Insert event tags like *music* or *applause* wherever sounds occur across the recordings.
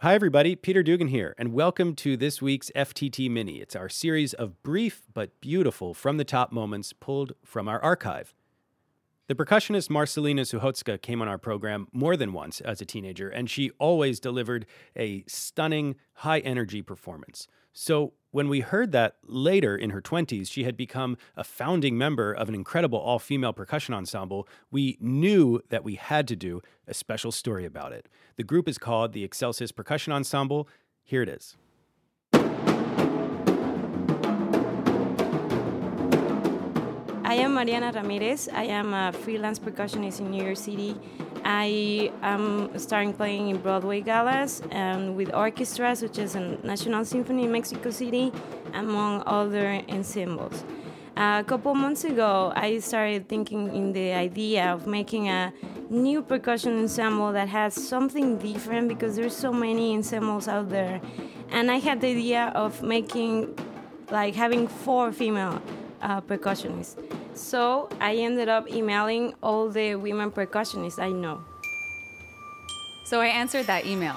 Hi, everybody. Peter Dugan here, and welcome to this week's FTT Mini. It's our series of brief but beautiful from the top moments pulled from our archive. The percussionist Marcelina Suchocka came on our program more than once as a teenager, and she always delivered a stunning, high energy performance. So, when we heard that later in her 20s she had become a founding member of an incredible all female percussion ensemble, we knew that we had to do a special story about it. The group is called the Excelsis Percussion Ensemble. Here it is. I am Mariana Ramirez. I am a freelance percussionist in New York City. I am starting playing in Broadway galas and with orchestras, such as the National Symphony in Mexico City, among other ensembles. A couple months ago, I started thinking in the idea of making a new percussion ensemble that has something different because there's so many ensembles out there. And I had the idea of making, like, having four female uh, percussionists. So I ended up emailing all the women percussionists I know. So I answered that email.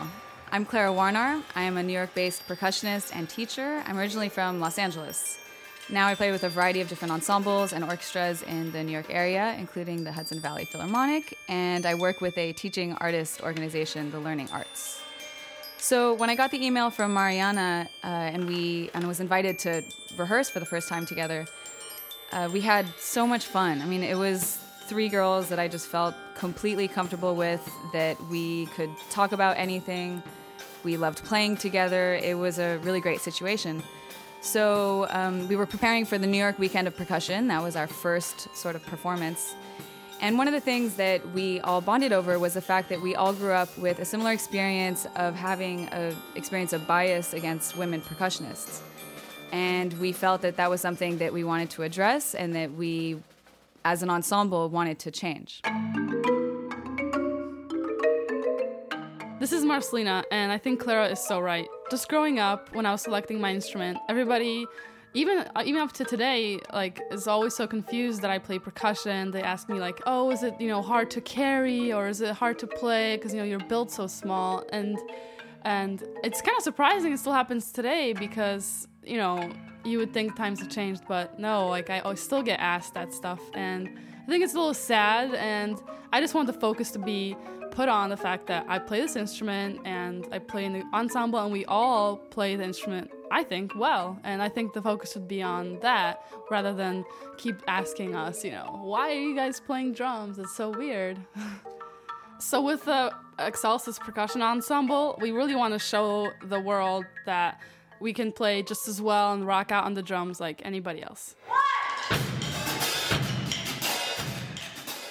I'm Clara Warner. I am a New York based percussionist and teacher. I'm originally from Los Angeles. Now I play with a variety of different ensembles and orchestras in the New York area, including the Hudson Valley Philharmonic, and I work with a teaching artist organization, the Learning Arts. So when I got the email from Mariana uh, and we and was invited to rehearse for the first time together, uh, we had so much fun. I mean, it was three girls that I just felt completely comfortable with, that we could talk about anything. We loved playing together. It was a really great situation. So um, we were preparing for the New York Weekend of Percussion. That was our first sort of performance. And one of the things that we all bonded over was the fact that we all grew up with a similar experience of having an experience of bias against women percussionists. And we felt that that was something that we wanted to address and that we, as an ensemble, wanted to change. This is Marcelina, and I think Clara is so right. Just growing up, when I was selecting my instrument, everybody, even uh, even up to today, like is always so confused that I play percussion. They ask me like, "Oh, is it you know hard to carry or is it hard to play because you know you're built so small?" And and it's kind of surprising it still happens today because you know you would think times have changed, but no, like I, still get asked that stuff, and I think it's a little sad. And I just want the focus to be put on the fact that I play this instrument and I play in the ensemble and we all play the instrument, I think, well. And I think the focus should be on that rather than keep asking us, you know, why are you guys playing drums? It's so weird. *laughs* so with the Excelsis Percussion Ensemble, we really want to show the world that we can play just as well and rock out on the drums like anybody else.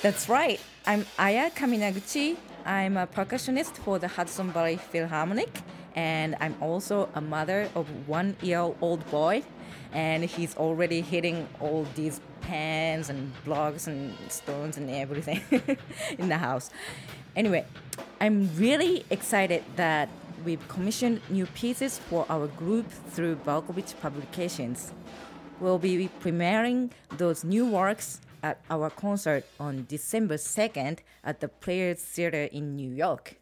That's right. I'm Aya Kaminaguchi. I'm a percussionist for the Hudson Valley Philharmonic, and I'm also a mother of one year old boy. And he's already hitting all these pans and blocks and stones and everything *laughs* in the house. Anyway, I'm really excited that we've commissioned new pieces for our group through Berkowitz Publications. We'll be premiering those new works at our concert on December 2nd at the Players Theater in New York.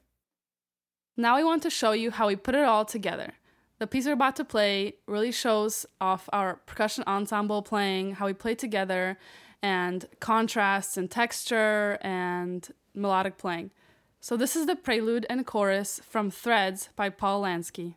Now we want to show you how we put it all together. The piece we're about to play really shows off our percussion ensemble playing, how we play together, and contrasts and texture and melodic playing. So this is the prelude and chorus from Threads by Paul Lansky.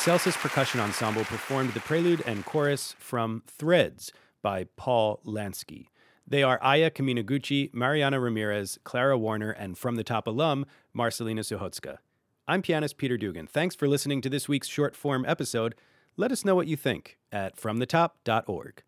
Excelsis Percussion Ensemble performed the prelude and chorus from Threads by Paul Lansky. They are Aya Kaminaguchi, Mariana Ramirez, Clara Warner, and From the Top alum, Marcelina Suchocka. I'm pianist Peter Dugan. Thanks for listening to this week's short form episode. Let us know what you think at fromthetop.org.